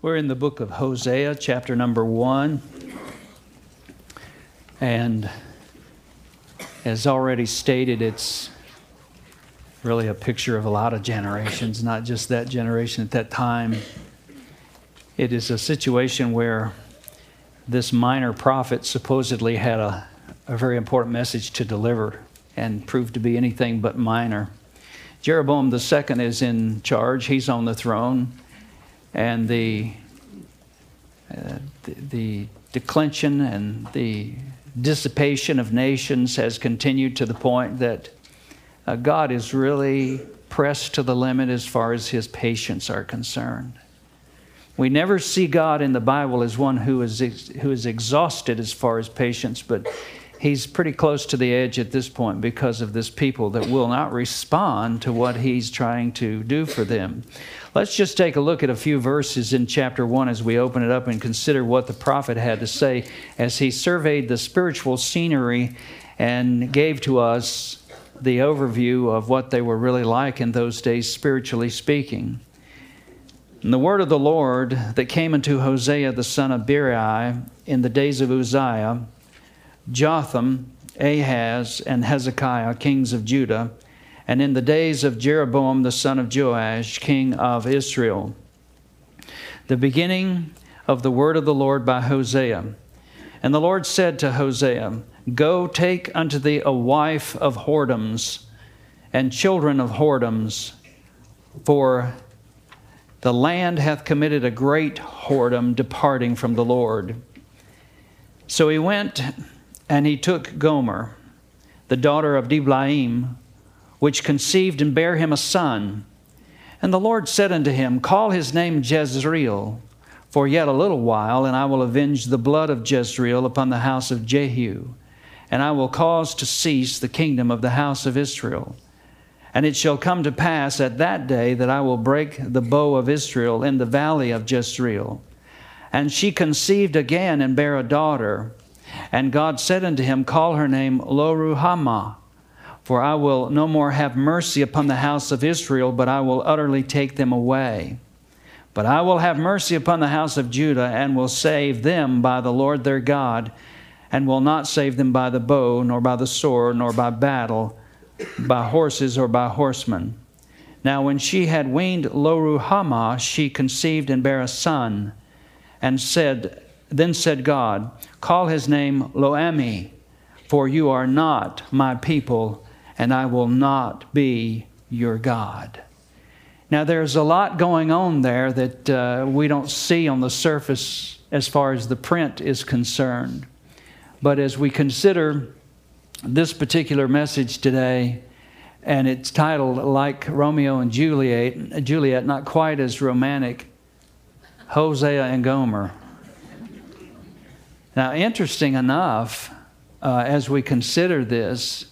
We're in the book of Hosea, chapter number one. And as already stated, it's really a picture of a lot of generations, not just that generation at that time. It is a situation where this minor prophet supposedly had a, a very important message to deliver and proved to be anything but minor. Jeroboam II is in charge, he's on the throne and the, uh, the, the declension and the dissipation of nations has continued to the point that uh, God is really pressed to the limit as far as his patience are concerned. We never see God in the Bible as one who is, ex- who is exhausted as far as patience, but he's pretty close to the edge at this point because of this people that will not respond to what he's trying to do for them. Let's just take a look at a few verses in chapter 1 as we open it up and consider what the prophet had to say as he surveyed the spiritual scenery and gave to us the overview of what they were really like in those days, spiritually speaking. And the word of the Lord that came unto Hosea the son of Beeri in the days of Uzziah, Jotham, Ahaz, and Hezekiah, kings of Judah, and in the days of Jeroboam the son of Joash, king of Israel. The beginning of the word of the Lord by Hosea. And the Lord said to Hosea, Go take unto thee a wife of whoredoms and children of whoredoms, for the land hath committed a great whoredom, departing from the Lord. So he went and he took Gomer, the daughter of Diblaim, which conceived and bare him a son. And the Lord said unto him, Call his name Jezreel, for yet a little while, and I will avenge the blood of Jezreel upon the house of Jehu, and I will cause to cease the kingdom of the house of Israel. And it shall come to pass at that day that I will break the bow of Israel in the valley of Jezreel. And she conceived again and bare a daughter. And God said unto him, Call her name Loruhamah for I will no more have mercy upon the house of Israel, but I will utterly take them away. But I will have mercy upon the house of Judah, and will save them by the Lord their God, and will not save them by the bow, nor by the sword, nor by battle, by horses, or by horsemen. Now, when she had weaned Loruhamah, she conceived and bare a son, and said, Then said God, Call his name Loami, for you are not my people and I will not be your God. Now, there's a lot going on there that uh, we don't see on the surface as far as the print is concerned. But as we consider this particular message today, and it's titled like Romeo and Juliet, Juliet, not quite as romantic, Hosea and Gomer. Now, interesting enough, uh, as we consider this,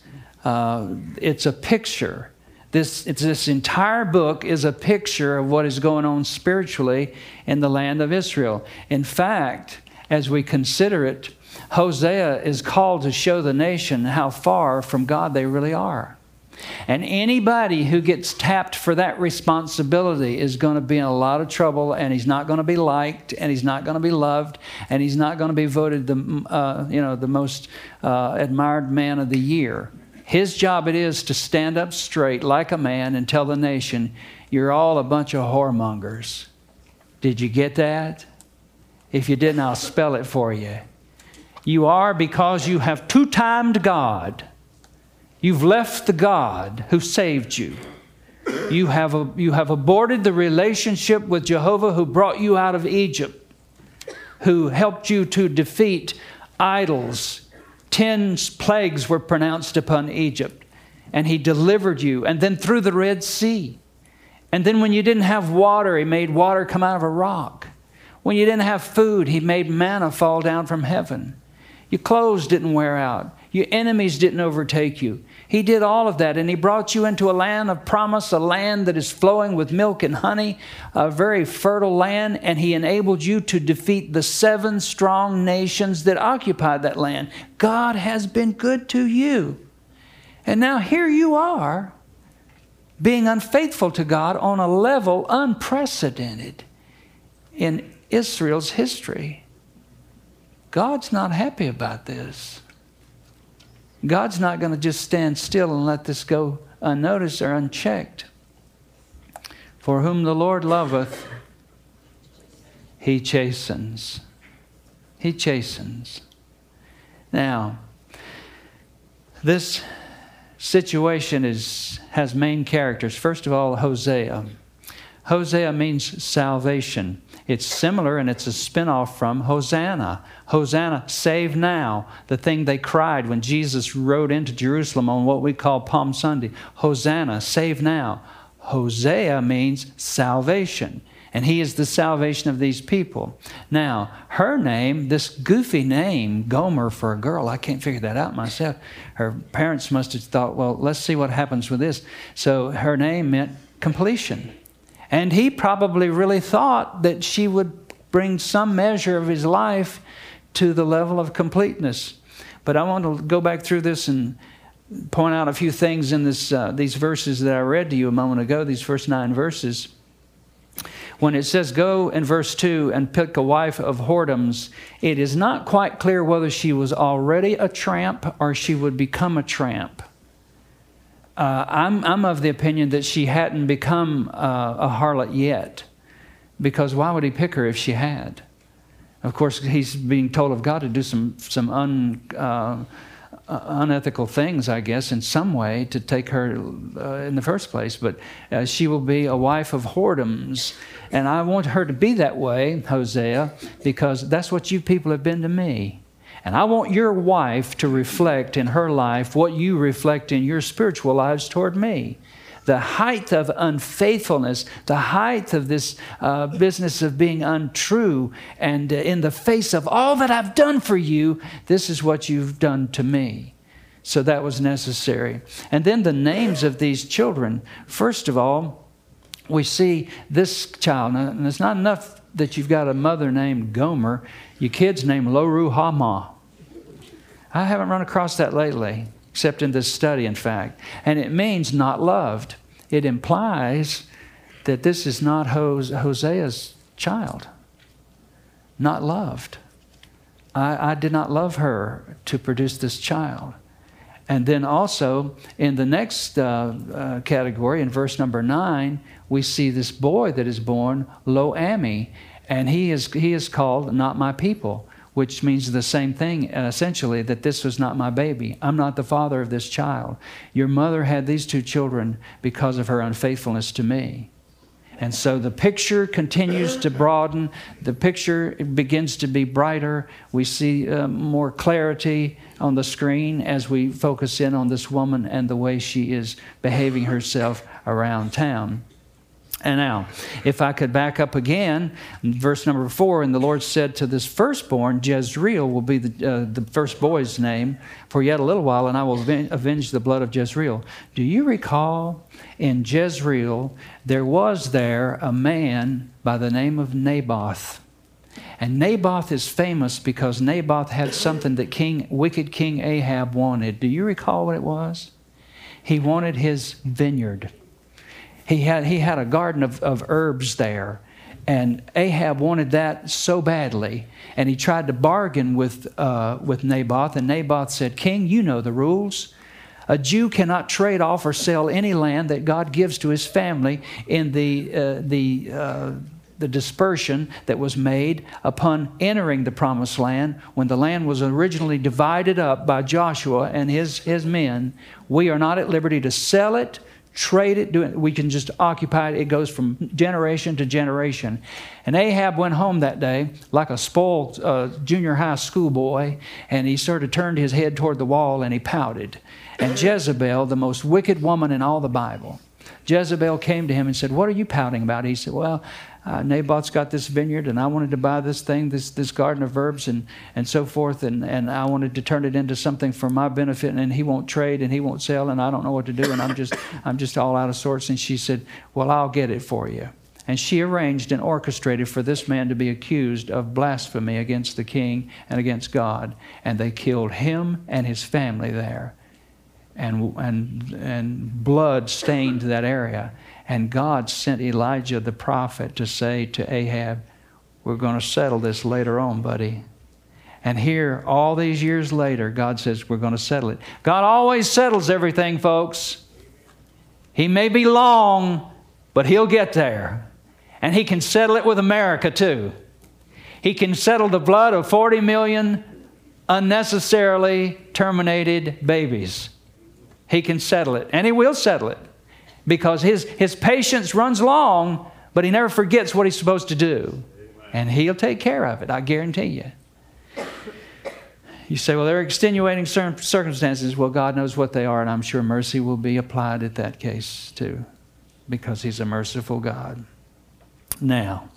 uh, it's a picture. This, this entire book is a picture of what is going on spiritually in the land of Israel. In fact, as we consider it, Hosea is called to show the nation how far from God they really are. And anybody who gets tapped for that responsibility is going to be in a lot of trouble, and he's not going to be liked, and he's not going to be loved, and he's not going to be voted the, uh, you know, the most uh, admired man of the year. His job it is to stand up straight like a man and tell the nation, You're all a bunch of whoremongers. Did you get that? If you didn't, I'll spell it for you. You are because you have two timed God. You've left the God who saved you. You have, a, you have aborted the relationship with Jehovah who brought you out of Egypt, who helped you to defeat idols ten plagues were pronounced upon Egypt, and he delivered you, and then through the Red Sea. And then when you didn't have water, he made water come out of a rock. When you didn't have food, he made manna fall down from heaven. Your clothes didn't wear out. Your enemies didn't overtake you. He did all of that, and He brought you into a land of promise, a land that is flowing with milk and honey, a very fertile land, and He enabled you to defeat the seven strong nations that occupied that land. God has been good to you. And now here you are being unfaithful to God on a level unprecedented in Israel's history. God's not happy about this. God's not going to just stand still and let this go unnoticed or unchecked. For whom the Lord loveth, he chastens. He chastens. Now, this situation is, has main characters. First of all, Hosea. Hosea means salvation. It's similar and it's a spin-off from Hosanna. Hosanna, save now. The thing they cried when Jesus rode into Jerusalem on what we call Palm Sunday. Hosanna, save now. Hosea means salvation and he is the salvation of these people. Now, her name, this goofy name, Gomer for a girl, I can't figure that out myself. Her parents must have thought, well, let's see what happens with this. So her name meant completion. And he probably really thought that she would bring some measure of his life to the level of completeness. But I want to go back through this and point out a few things in this, uh, these verses that I read to you a moment ago, these first nine verses. When it says, Go in verse 2 and pick a wife of whoredoms, it is not quite clear whether she was already a tramp or she would become a tramp. Uh, I'm, I'm of the opinion that she hadn't become uh, a harlot yet, because why would he pick her if she had? Of course, he's being told of God to do some, some un, uh, uh, unethical things, I guess, in some way to take her uh, in the first place. But uh, she will be a wife of whoredoms. And I want her to be that way, Hosea, because that's what you people have been to me. And I want your wife to reflect in her life what you reflect in your spiritual lives toward me the height of unfaithfulness, the height of this uh, business of being untrue, and uh, in the face of all that I've done for you, this is what you've done to me. So that was necessary. And then the names of these children. First of all, we see this child, and it's not enough that you've got a mother named Gomer, your kid's named Loru Hama. I haven't run across that lately except in this study, in fact. And it means not loved. It implies that this is not Hosea's child, not loved. I, I did not love her to produce this child. And then also in the next uh, uh, category, in verse number nine, we see this boy that is born, Lo Ami, and he is, he is called not my people which means the same thing uh, essentially that this was not my baby. I'm not the father of this child. Your mother had these two children because of her unfaithfulness to me. And so the picture continues to broaden. The picture begins to be brighter. We see uh, more clarity on the screen as we focus in on this woman and the way she is behaving herself around town. And now, if I could back up again, verse number four, and the Lord said to this firstborn, Jezreel will be the, uh, the first boy's name for yet a little while, and I will avenge the blood of Jezreel. Do you recall in Jezreel there was there a man by the name of Naboth? And Naboth is famous because Naboth had something that King, wicked King Ahab wanted. Do you recall what it was? He wanted his vineyard. He had, he had a garden of, of herbs there. And Ahab wanted that so badly. And he tried to bargain with, uh, with Naboth. And Naboth said, King, you know the rules. A Jew cannot trade off or sell any land that God gives to his family in the, uh, the, uh, the dispersion that was made upon entering the promised land. When the land was originally divided up by Joshua and his, his men, we are not at liberty to sell it trade it, do it. We can just occupy it. It goes from generation to generation. And Ahab went home that day like a spoiled uh, junior high school boy, and he sort of turned his head toward the wall and he pouted. And Jezebel, the most wicked woman in all the Bible, Jezebel came to him and said, What are you pouting about? He said, Well, uh, Naboth's got this vineyard, and I wanted to buy this thing, this, this garden of herbs, and, and so forth, and, and I wanted to turn it into something for my benefit, and he won't trade, and he won't sell, and I don't know what to do, and I'm just, I'm just all out of sorts. And she said, Well, I'll get it for you. And she arranged and orchestrated for this man to be accused of blasphemy against the king and against God. And they killed him and his family there. And, and, and blood stained that area. And God sent Elijah the prophet to say to Ahab, we're going to settle this later on, buddy. And here, all these years later, God says, We're going to settle it. God always settles everything, folks. He may be long, but He'll get there. And He can settle it with America, too. He can settle the blood of 40 million unnecessarily terminated babies. He can settle it, and He will settle it because His, his patience runs long, but He never forgets what He's supposed to do. And He'll take care of it, I guarantee you. You say, well, there are extenuating circumstances. Well, God knows what they are, and I'm sure mercy will be applied at that case too, because He's a merciful God. Now,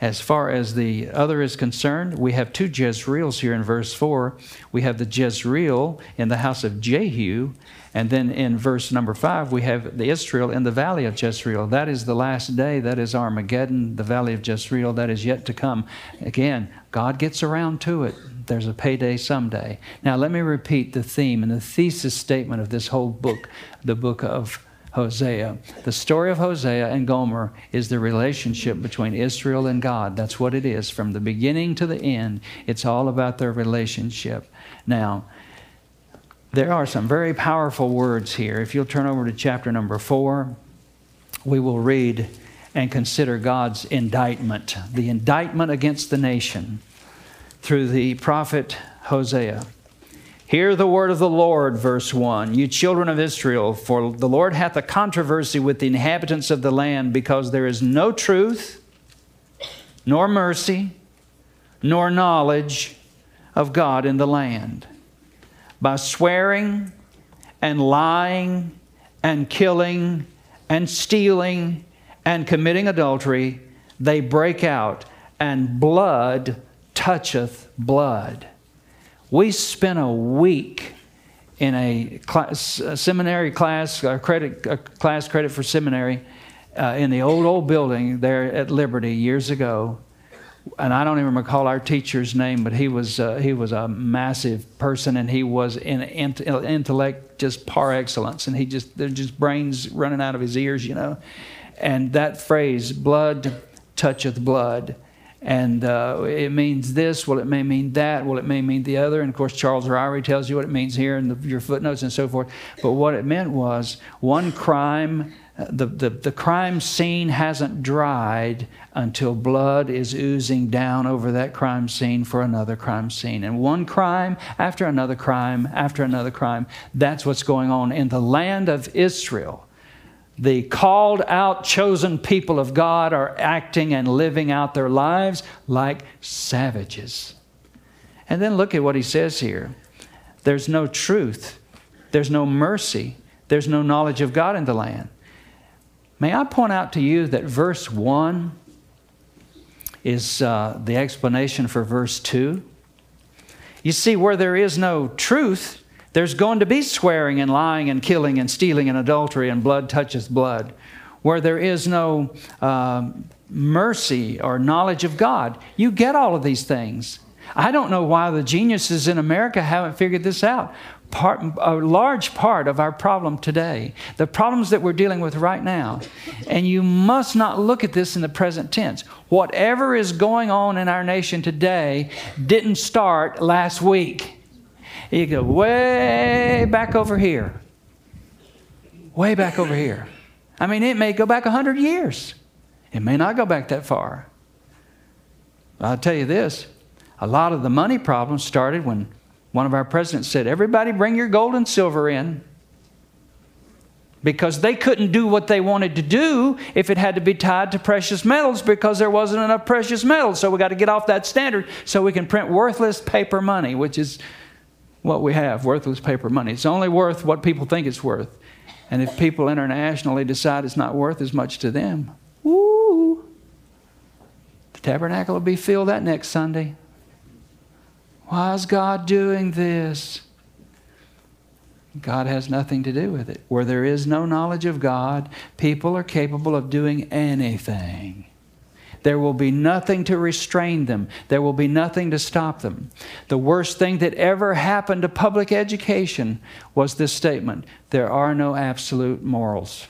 as far as the other is concerned, we have two Jezreels here in verse 4. We have the Jezreel in the house of Jehu, and then in verse number 5, we have the Israel in the valley of Jezreel. That is the last day. That is Armageddon, the valley of Jezreel. That is yet to come. Again, God gets around to it there's a payday someday. Now, let me repeat the theme and the thesis statement of this whole book, the book of Hosea. The story of Hosea and Gomer is the relationship between Israel and God. That's what it is. From the beginning to the end, it's all about their relationship. Now, there are some very powerful words here. If you'll turn over to chapter number four, we will read and consider God's indictment, the indictment against the nation through the prophet Hosea. Hear the word of the Lord, verse 1. You children of Israel, for the Lord hath a controversy with the inhabitants of the land, because there is no truth, nor mercy, nor knowledge of God in the land. By swearing and lying and killing and stealing and committing adultery, they break out, and blood toucheth blood. We spent a week in a, class, a seminary class, a credit, a class credit for seminary, uh, in the old, old building there at Liberty years ago. And I don't even recall our teacher's name, but he was, uh, he was a massive person and he was in intellect just par excellence. And he just, there's just brains running out of his ears, you know. And that phrase, blood toucheth blood, and uh, it means this. Well, it may mean that. Well, it may mean the other. And of course, Charles Ryrie tells you what it means here in the, your footnotes and so forth. But what it meant was one crime. The, the, the crime scene hasn't dried until blood is oozing down over that crime scene for another crime scene. And one crime after another crime after another crime. That's what's going on in the land of Israel the called out, chosen people of God are acting and living out their lives like savages. And then look at what he says here there's no truth, there's no mercy, there's no knowledge of God in the land. May I point out to you that verse 1 is uh, the explanation for verse 2? You see, where there is no truth, there's going to be swearing and lying and killing and stealing and adultery and blood touches blood. Where there is no uh, mercy or knowledge of God, you get all of these things. I don't know why the geniuses in America haven't figured this out. Part, a large part of our problem today, the problems that we're dealing with right now, and you must not look at this in the present tense. Whatever is going on in our nation today didn't start last week. You go way back over here. Way back over here. I mean, it may go back 100 years. It may not go back that far. I'll tell you this a lot of the money problems started when one of our presidents said, Everybody bring your gold and silver in. Because they couldn't do what they wanted to do if it had to be tied to precious metals because there wasn't enough precious metals. So we got to get off that standard so we can print worthless paper money, which is what we have, worthless paper money. It's only worth what people think it's worth. And if people internationally decide it's not worth as much to them, woo, the tabernacle will be filled that next Sunday. Why is God doing this? God has nothing to do with it. Where there is no knowledge of God, people are capable of doing anything. There will be nothing to restrain them. There will be nothing to stop them. The worst thing that ever happened to public education was this statement there are no absolute morals.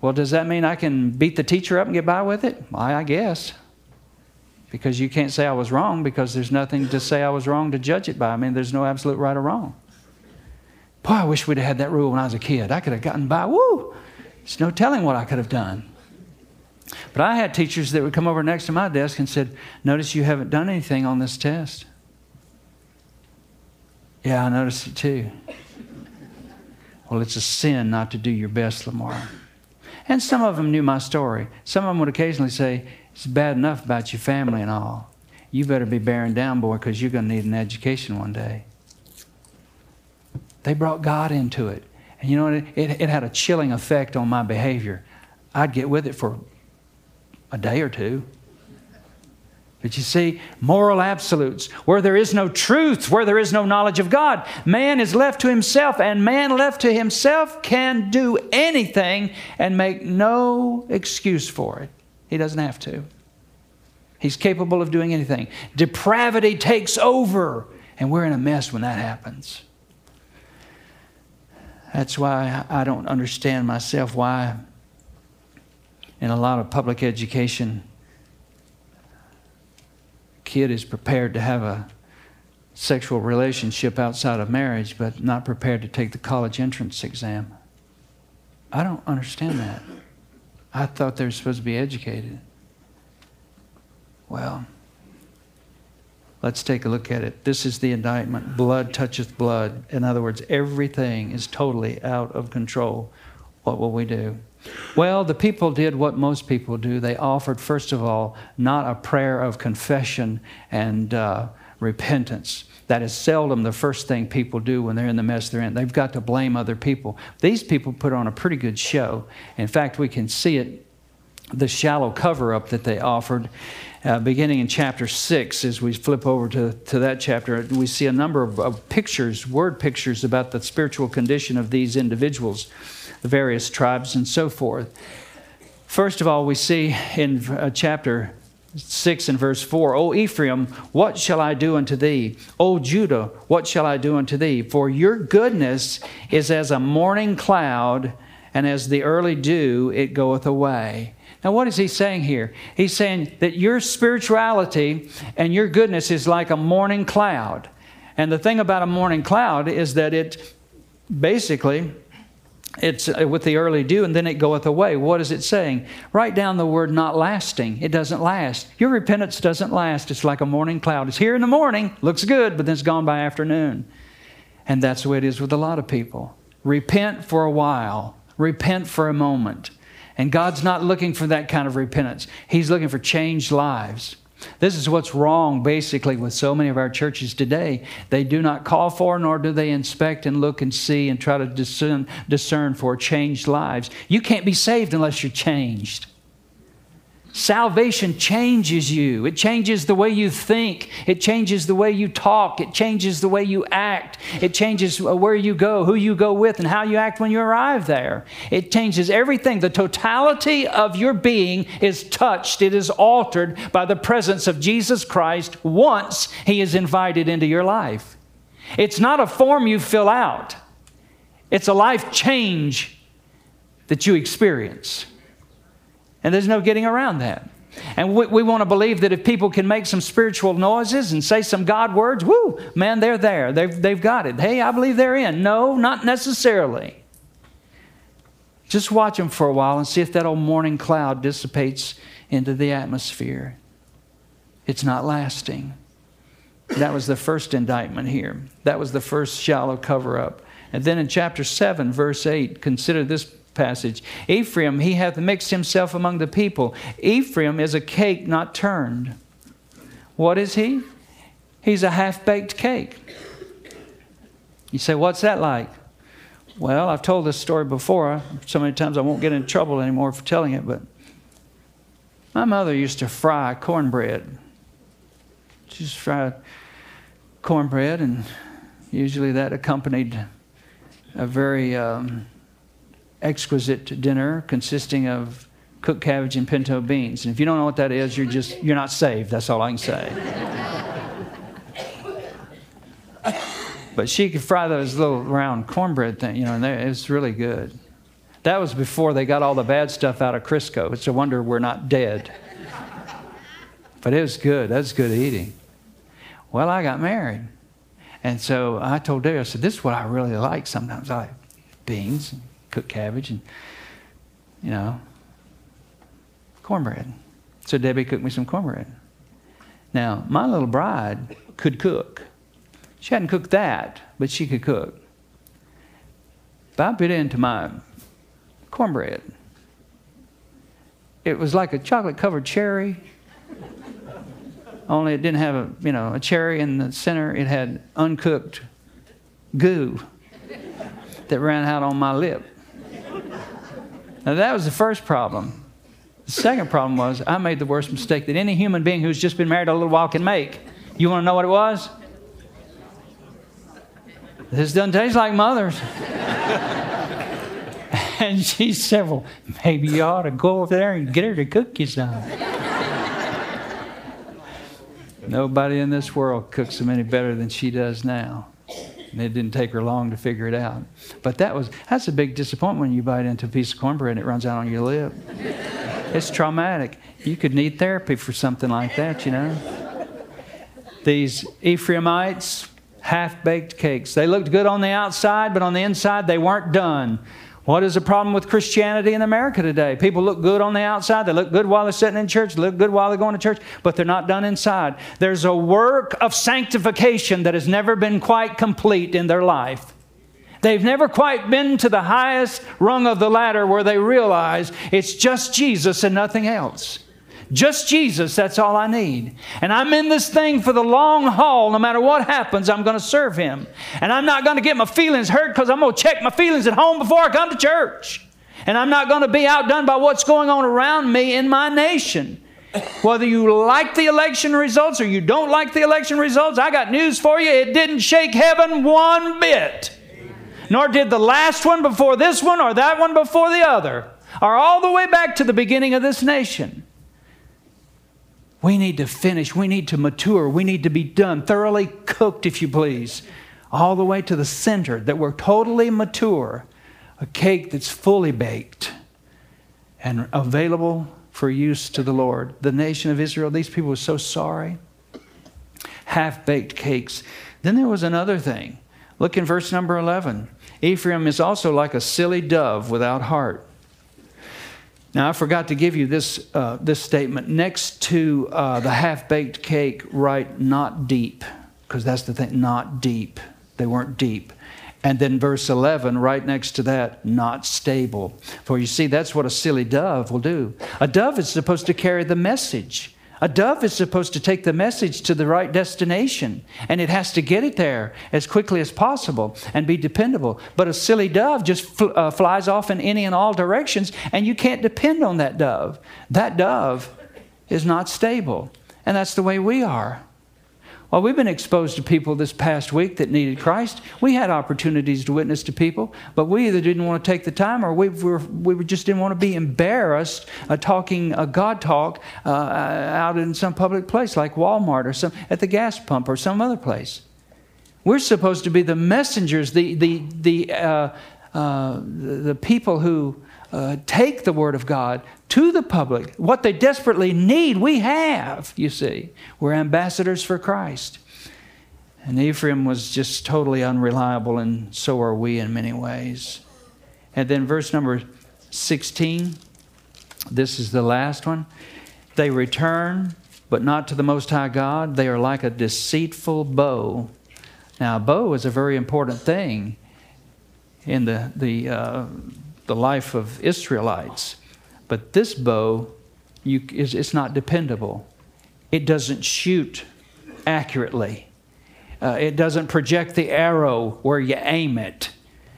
Well, does that mean I can beat the teacher up and get by with it? I, I guess. Because you can't say I was wrong because there's nothing to say I was wrong to judge it by. I mean, there's no absolute right or wrong. Boy, I wish we'd have had that rule when I was a kid. I could have gotten by. Woo! There's no telling what I could have done. But I had teachers that would come over next to my desk and said, Notice you haven't done anything on this test. Yeah, I noticed it too. Well, it's a sin not to do your best, Lamar. And some of them knew my story. Some of them would occasionally say, It's bad enough about your family and all. You better be bearing down, boy, because you're going to need an education one day. They brought God into it. And you know? It, it, it had a chilling effect on my behavior. I'd get with it for a day or two. But you see, moral absolutes, where there is no truth, where there is no knowledge of God, man is left to himself, and man left to himself can do anything and make no excuse for it. He doesn't have to. He's capable of doing anything. Depravity takes over, and we're in a mess when that happens. That's why I don't understand myself why in a lot of public education a kid is prepared to have a sexual relationship outside of marriage but not prepared to take the college entrance exam. I don't understand that. I thought they were supposed to be educated. Well, let's take a look at it. This is the indictment blood toucheth blood. In other words, everything is totally out of control. What will we do? Well, the people did what most people do. They offered, first of all, not a prayer of confession and uh, repentance. That is seldom the first thing people do when they're in the mess they're in. They've got to blame other people. These people put on a pretty good show. In fact, we can see it, the shallow cover up that they offered. Uh, beginning in chapter 6, as we flip over to, to that chapter, we see a number of, of pictures, word pictures about the spiritual condition of these individuals the various tribes and so forth. First of all, we see in uh, chapter 6 and verse 4 O Ephraim, what shall I do unto thee? O Judah, what shall I do unto thee? For your goodness is as a morning cloud, and as the early dew, it goeth away. Now, what is he saying here? He's saying that your spirituality and your goodness is like a morning cloud. And the thing about a morning cloud is that it basically it's uh, with the early dew and then it goeth away. What is it saying? Write down the word not lasting. It doesn't last. Your repentance doesn't last. It's like a morning cloud. It's here in the morning, looks good, but then it's gone by afternoon. And that's the way it is with a lot of people. Repent for a while, repent for a moment. And God's not looking for that kind of repentance, He's looking for changed lives. This is what's wrong basically with so many of our churches today. They do not call for nor do they inspect and look and see and try to discern, discern for changed lives. You can't be saved unless you're changed. Salvation changes you. It changes the way you think. It changes the way you talk. It changes the way you act. It changes uh, where you go, who you go with, and how you act when you arrive there. It changes everything. The totality of your being is touched, it is altered by the presence of Jesus Christ once He is invited into your life. It's not a form you fill out, it's a life change that you experience. And there's no getting around that. And we, we, want to believe that if people can make some spiritual noises and say some God words, whoo, man, they're there. They've, they've got it. Hey, I believe they're in. No, not necessarily. Just watch them for a while and see if that old morning cloud dissipates into the atmosphere. It's not lasting. That was the first indictment here. That was the first shallow cover up. And then in chapter 7, verse 8, consider this passage. Ephraim, he hath mixed himself among the people. Ephraim is a cake not turned. What is he? He's a half baked cake. You say, what's that like? Well, I've told this story before. So many times I won't get in trouble anymore for telling it, but my mother used to fry cornbread. She to fry cornbread, and usually that accompanied a very um, exquisite dinner consisting of cooked cabbage and pinto beans. And if you don't know what that is, you're just you're not saved. That's all I can say. but she could fry those little round cornbread thing, you know, and it was really good. That was before they got all the bad stuff out of Crisco. It's a wonder we're not dead. But it was good. That was good eating. Well, I got married. And so I told Debbie, I said, this is what I really like sometimes. I like beans, cooked cabbage, and, you know, cornbread. So Debbie cooked me some cornbread. Now, my little bride could cook. She hadn't cooked that, but she could cook. But I bit into my cornbread. It was like a chocolate covered cherry, only it didn't have a, you know, a cherry in the center. It had uncooked goo that ran out on my lip. Now, that was the first problem. The second problem was I made the worst mistake that any human being who's just been married a little while can make. You want to know what it was? This doesn't taste like mother's. and she said, Well, maybe you ought to go over there and get her to cook you some. Nobody in this world cooks them any better than she does now. And it didn't take her long to figure it out. But that was that's a big disappointment when you bite into a piece of cornbread and it runs out on your lip. It's traumatic. You could need therapy for something like that, you know. These Ephraimites, half baked cakes. They looked good on the outside, but on the inside, they weren't done. What is the problem with Christianity in America today? People look good on the outside. They look good while they're sitting in church, they look good while they're going to church, but they're not done inside. There's a work of sanctification that has never been quite complete in their life. They've never quite been to the highest rung of the ladder where they realize it's just Jesus and nothing else. Just Jesus, that's all I need. And I'm in this thing for the long haul. No matter what happens, I'm going to serve Him. And I'm not going to get my feelings hurt because I'm going to check my feelings at home before I come to church. And I'm not going to be outdone by what's going on around me in my nation. Whether you like the election results or you don't like the election results, I got news for you. It didn't shake heaven one bit. Nor did the last one before this one or that one before the other, or all the way back to the beginning of this nation. We need to finish. We need to mature. We need to be done, thoroughly cooked, if you please, all the way to the center, that we're totally mature. A cake that's fully baked and available for use to the Lord. The nation of Israel, these people were so sorry. Half baked cakes. Then there was another thing. Look in verse number 11. Ephraim is also like a silly dove without heart. Now, I forgot to give you this, uh, this statement. Next to uh, the half baked cake, write not deep, because that's the thing, not deep. They weren't deep. And then verse 11, right next to that, not stable. For you see, that's what a silly dove will do. A dove is supposed to carry the message. A dove is supposed to take the message to the right destination, and it has to get it there as quickly as possible and be dependable. But a silly dove just fl- uh, flies off in any and all directions, and you can't depend on that dove. That dove is not stable, and that's the way we are. Well, we've been exposed to people this past week that needed Christ. We had opportunities to witness to people, but we either didn't want to take the time or we, were, we just didn't want to be embarrassed uh, talking a God talk uh, out in some public place like Walmart or some, at the gas pump or some other place. We're supposed to be the messengers, the, the, the, uh, uh the people who uh, take the Word of God to the public. What they desperately need, we have, you see. We're ambassadors for Christ. And Ephraim was just totally unreliable, and so are we in many ways. And then verse number 16, this is the last one. They return, but not to the Most High God. They are like a deceitful bow. Now, a bow is a very important thing in the, the, uh, the life of Israelites. But this bow you, is it's not dependable. It doesn't shoot accurately. Uh, it doesn't project the arrow where you aim it.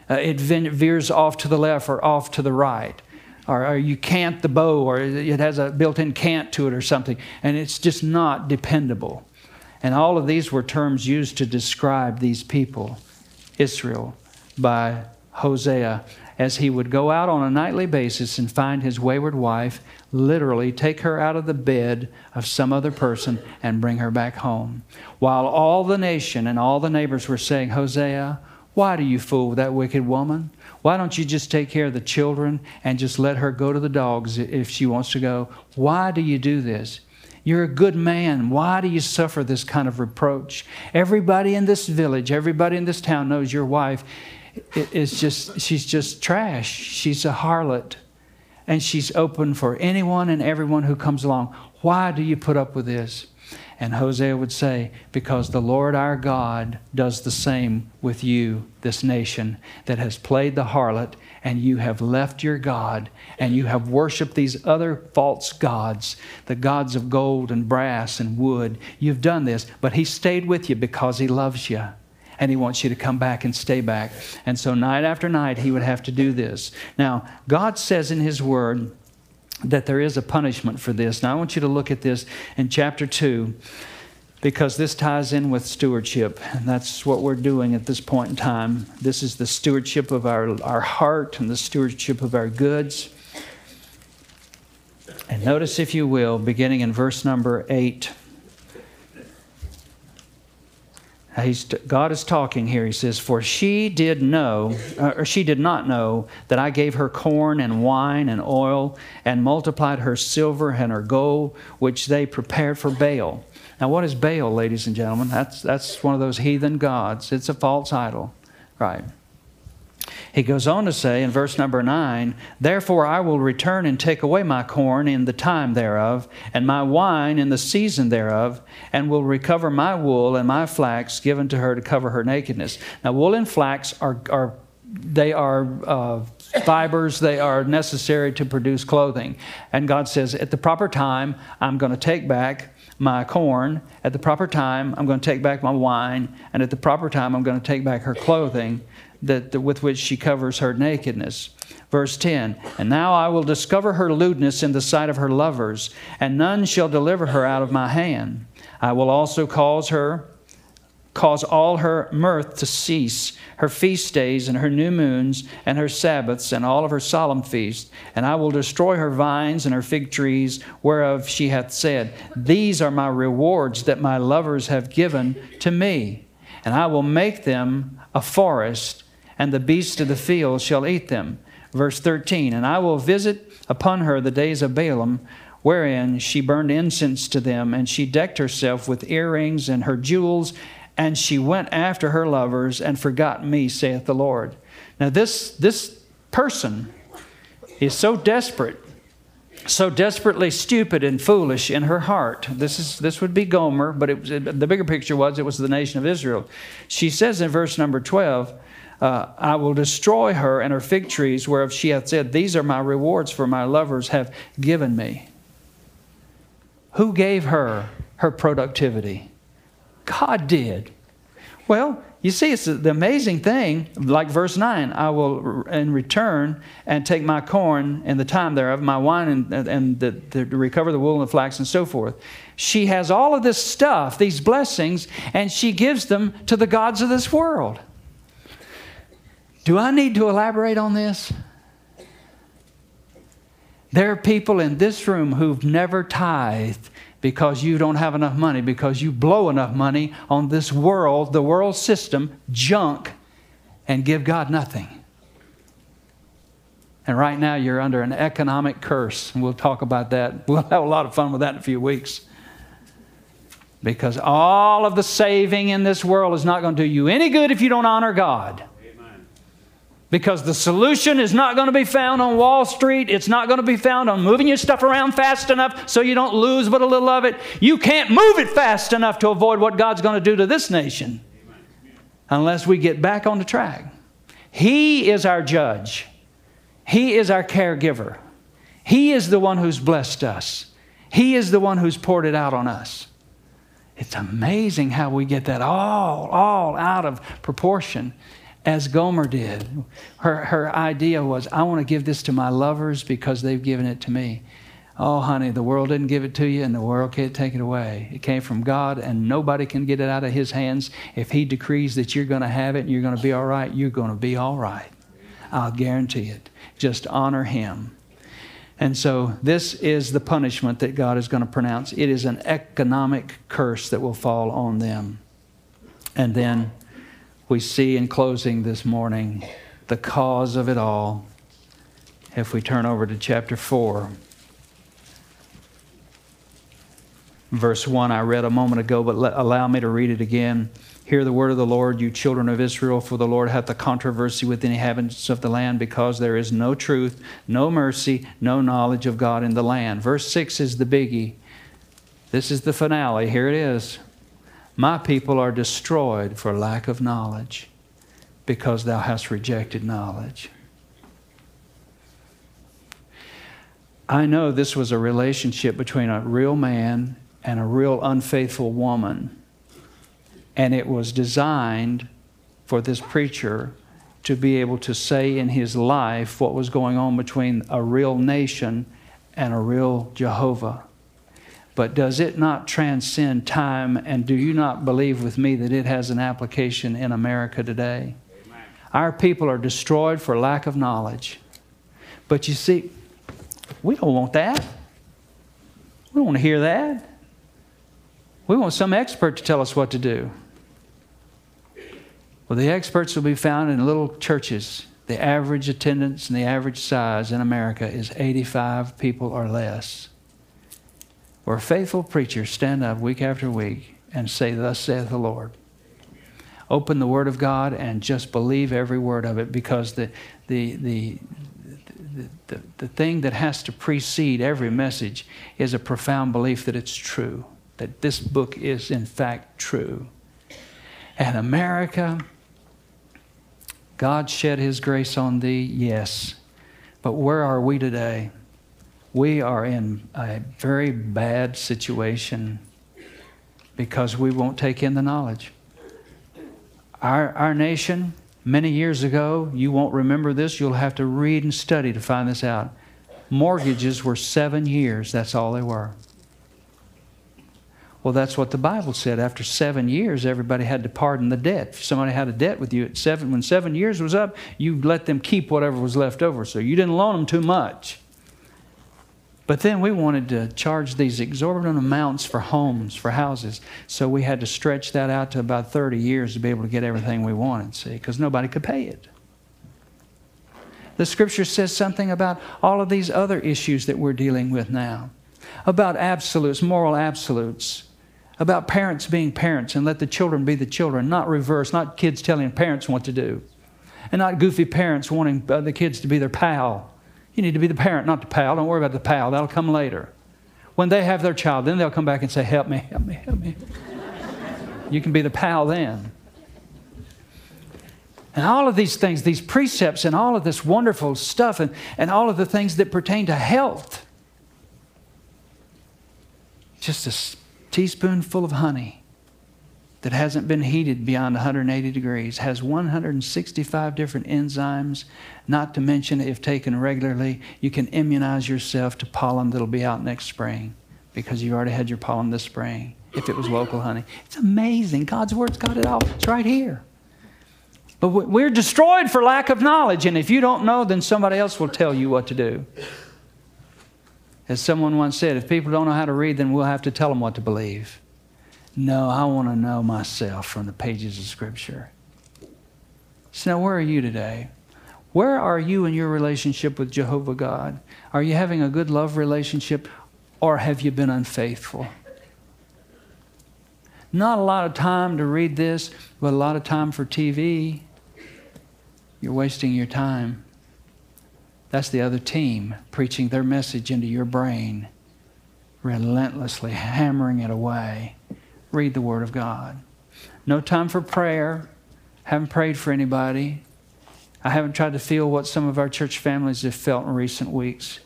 Uh, it veers off to the left or off to the right. Or, or you cant the bow, or it has a built in cant to it or something. And it's just not dependable. And all of these were terms used to describe these people, Israel, by Hosea as he would go out on a nightly basis and find his wayward wife, literally take her out of the bed of some other person and bring her back home. While all the nation and all the neighbors were saying, Hosea, why do you fool that wicked woman? Why don't you just take care of the children and just let her go to the dogs if she wants to go? Why do you do this? You're a good man. Why do you suffer this kind of reproach? Everybody in this village, everybody in this town knows your wife is just, she's just trash. She's a harlot. And she's open for anyone and everyone who comes along. Why do you put up with this? And Hosea would say, Because the Lord our God does the same with you, this nation that has played the harlot, and you have left your God, and you have worshiped these other false gods, the gods of gold and brass and wood. You've done this, but He stayed with you because He loves you. And he wants you to come back and stay back. And so, night after night, he would have to do this. Now, God says in his word, that there is a punishment for this. Now, I want you to look at this in chapter 2 because this ties in with stewardship, and that's what we're doing at this point in time. This is the stewardship of our, our heart and the stewardship of our goods. And notice, if you will, beginning in verse number 8. He's, God is talking here. He says, For she did know, uh, or she did not know, that I gave her corn and wine and oil, and multiplied her silver and her gold, which they prepared for Baal. Now, what is Baal, ladies and gentlemen? That's, that's one of those heathen gods. It's a false idol, right? He goes on to say in verse number 9, Therefore I will return and take away my corn in the time thereof, and my wine in the season thereof, and will recover my wool and my flax given to her to cover her nakedness. Now, wool and flax are, are they are uh, fibers, they are necessary to produce clothing. And God says, At the proper time, I'm going to take back my corn. At the proper time, I'm going to take back my wine. And at the proper time, I'm going to take back her clothing that, with which she covers her nakedness. Verse 10 And now I will discover her lewdness in the sight of her lovers, and none shall deliver her out of my hand. I will also cause her cause all her mirth to cease, her feast days and her new moons and her Sabbaths and all of her solemn feasts. And I will destroy her vines and her fig trees, whereof she hath said, These are my rewards that my lovers have given to me. And I will make them a forest and the beasts of the field shall eat them. Verse 13 And I will visit upon her the days of Baalim wherein she burned incense to them, and she decked herself with earrings and her jewels, and she went after her lovers and forgot me, saith the Lord. Now, this, this person is so desperate so desperately stupid and foolish in her heart. This is this would be Gomer, but it was, the bigger picture was it was the nation of Israel. She says in verse number 12, uh, I will destroy her and her fig trees, whereof she hath said, These are my rewards for my lovers have given me. Who gave her her productivity? God did. Well, you see, it's the amazing thing, like verse 9 I will in return and take my corn and the time thereof, my wine and, and the, the, to recover the wool and the flax and so forth. She has all of this stuff, these blessings, and she gives them to the gods of this world. Do I need to elaborate on this? There are people in this room who've never tithed because you don't have enough money, because you blow enough money on this world, the world system, junk, and give God nothing. And right now you're under an economic curse. And we'll talk about that. We'll have a lot of fun with that in a few weeks. Because all of the saving in this world is not going to do you any good if you don't honor God. Because the solution is not going to be found on Wall Street. It's not going to be found on moving your stuff around fast enough so you don't lose but a little of it. You can't move it fast enough to avoid what God's going to do to this nation unless we get back on the track. He is our judge, He is our caregiver. He is the one who's blessed us, He is the one who's poured it out on us. It's amazing how we get that all, all out of proportion as Gomer did. Her, her idea was, I want to give this to my lovers because they've given it to me. Oh, honey, the world didn't give it to you, and the world can't take it away. It came from God, and nobody can get it out of His hands. If He decrees that you're going to have it and you're going to be all right, you're going to be all right. I'll guarantee it. Just honor Him. And so, this is the punishment that God is going to pronounce. It is an economic curse that will fall on them. And then we see in closing this morning the cause of it all. If we turn over to chapter 4. Verse 1 I read a moment ago, but let, allow me to read it again. Hear the word of the Lord, you children of Israel, for the Lord hath a controversy with the inhabitants of the land, because there is no truth, no mercy, no knowledge of God in the land. Verse 6 is the biggie. This is the finale. Here it is. My people are destroyed for lack of knowledge, because thou hast rejected knowledge. I know this was a relationship between a real man and a real unfaithful woman. And it was designed for this preacher to be able to say in his life what was going on between a real nation and a real Jehovah. But does it not transcend time? And do you not believe with me that it has an application in America today? Amen. Our people are destroyed for lack of knowledge. But you see, we don't want that. We don't want to hear that. We want some expert to tell us what to do. Well, the experts will be found in little churches. The average attendance and the average size in America is 85 people or less. Where faithful preachers stand up week after week and say, Thus saith the Lord. Open the Word of God and just believe every word of it because the, the, the, the, the, the thing that has to precede every message is a profound belief that it's true that this book is in fact true. And America, God shed his grace on thee, yes. But where are we today? We are in a very bad situation because we won't take in the knowledge. Our, our nation, many years ago, you won't remember this, you'll have to read and study to find this out. Mortgages were seven years, that's all they were. Well, that's what the Bible said. After seven years, everybody had to pardon the debt. If somebody had a debt with you at seven, when seven years was up, you let them keep whatever was left over. So you didn't loan them too much. But then we wanted to charge these exorbitant amounts for homes, for houses. So we had to stretch that out to about 30 years to be able to get everything we wanted, see, because nobody could pay it. The scripture says something about all of these other issues that we're dealing with now, about absolutes, moral absolutes about parents being parents and let the children be the children, not reverse, not kids telling parents what to do, and not goofy parents wanting uh, the kids to be their pal. You need to be the parent, not the pal. Don't worry about the pal, that'll come later. When they have their child, then they'll come back and say, Help me, help me, help me. you can be the pal then. And all of these things, these precepts, and all of this wonderful stuff, and, and all of the things that pertain to health. Just a teaspoonful of honey that hasn't been heated beyond 180 degrees has 165 different enzymes, not to mention, if taken regularly, you can immunize yourself to pollen that'll be out next spring because you already had your pollen this spring if it was local honey. It's amazing. God's Word's got it all. It's right here. But we're destroyed for lack of knowledge, and if you don't know, then somebody else will tell you what to do. As someone once said, if people don't know how to read, then we'll have to tell them what to believe. No, I want to know myself from the pages of Scripture. So now, where are you today? Where are you in your relationship with Jehovah God? Are you having a good love relationship or have you been unfaithful? Not a lot of time to read this, but a lot of time for TV. You're wasting your time. That's the other team preaching their message into your brain, relentlessly hammering it away. Read the Word of God. No time for prayer. Haven't prayed for anybody. I haven't tried to feel what some of our church families have felt in recent weeks.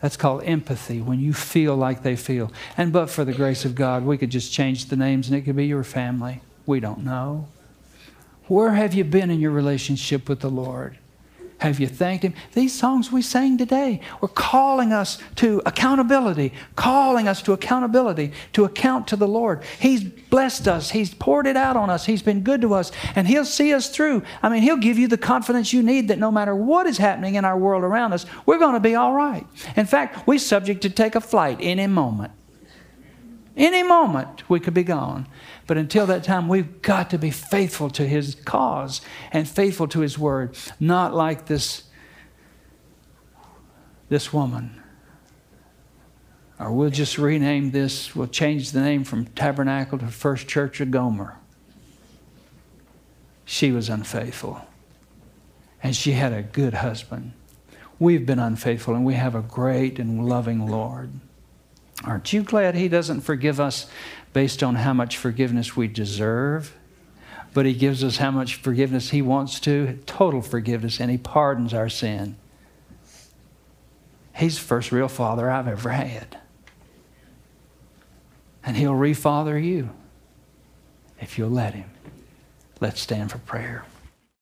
That's called empathy, when you feel like they feel. And but for the grace of God, we could just change the names and it could be your family. We don't know. Where have you been in your relationship with the Lord? Have you thanked Him? These songs we sang today were calling us to accountability, calling us to accountability, to account to the Lord. He's blessed us, He's poured it out on us, He's been good to us, and He'll see us through. I mean, He'll give you the confidence you need that no matter what is happening in our world around us, we're going to be all right. In fact, we're subject to take a flight any moment. Any moment, we could be gone. But until that time, we've got to be faithful to His cause and faithful to His word, not like this, this woman. Or we'll just rename this, we'll change the name from Tabernacle to First Church of Gomer. She was unfaithful. And she had a good husband. We've been unfaithful, and we have a great and loving Lord. Aren't you glad He doesn't forgive us based on how much forgiveness we deserve? But He gives us how much forgiveness He wants to, total forgiveness, and He pardons our sin. He's the first real father I've ever had. And He'll refather you if you'll let Him. Let's stand for prayer.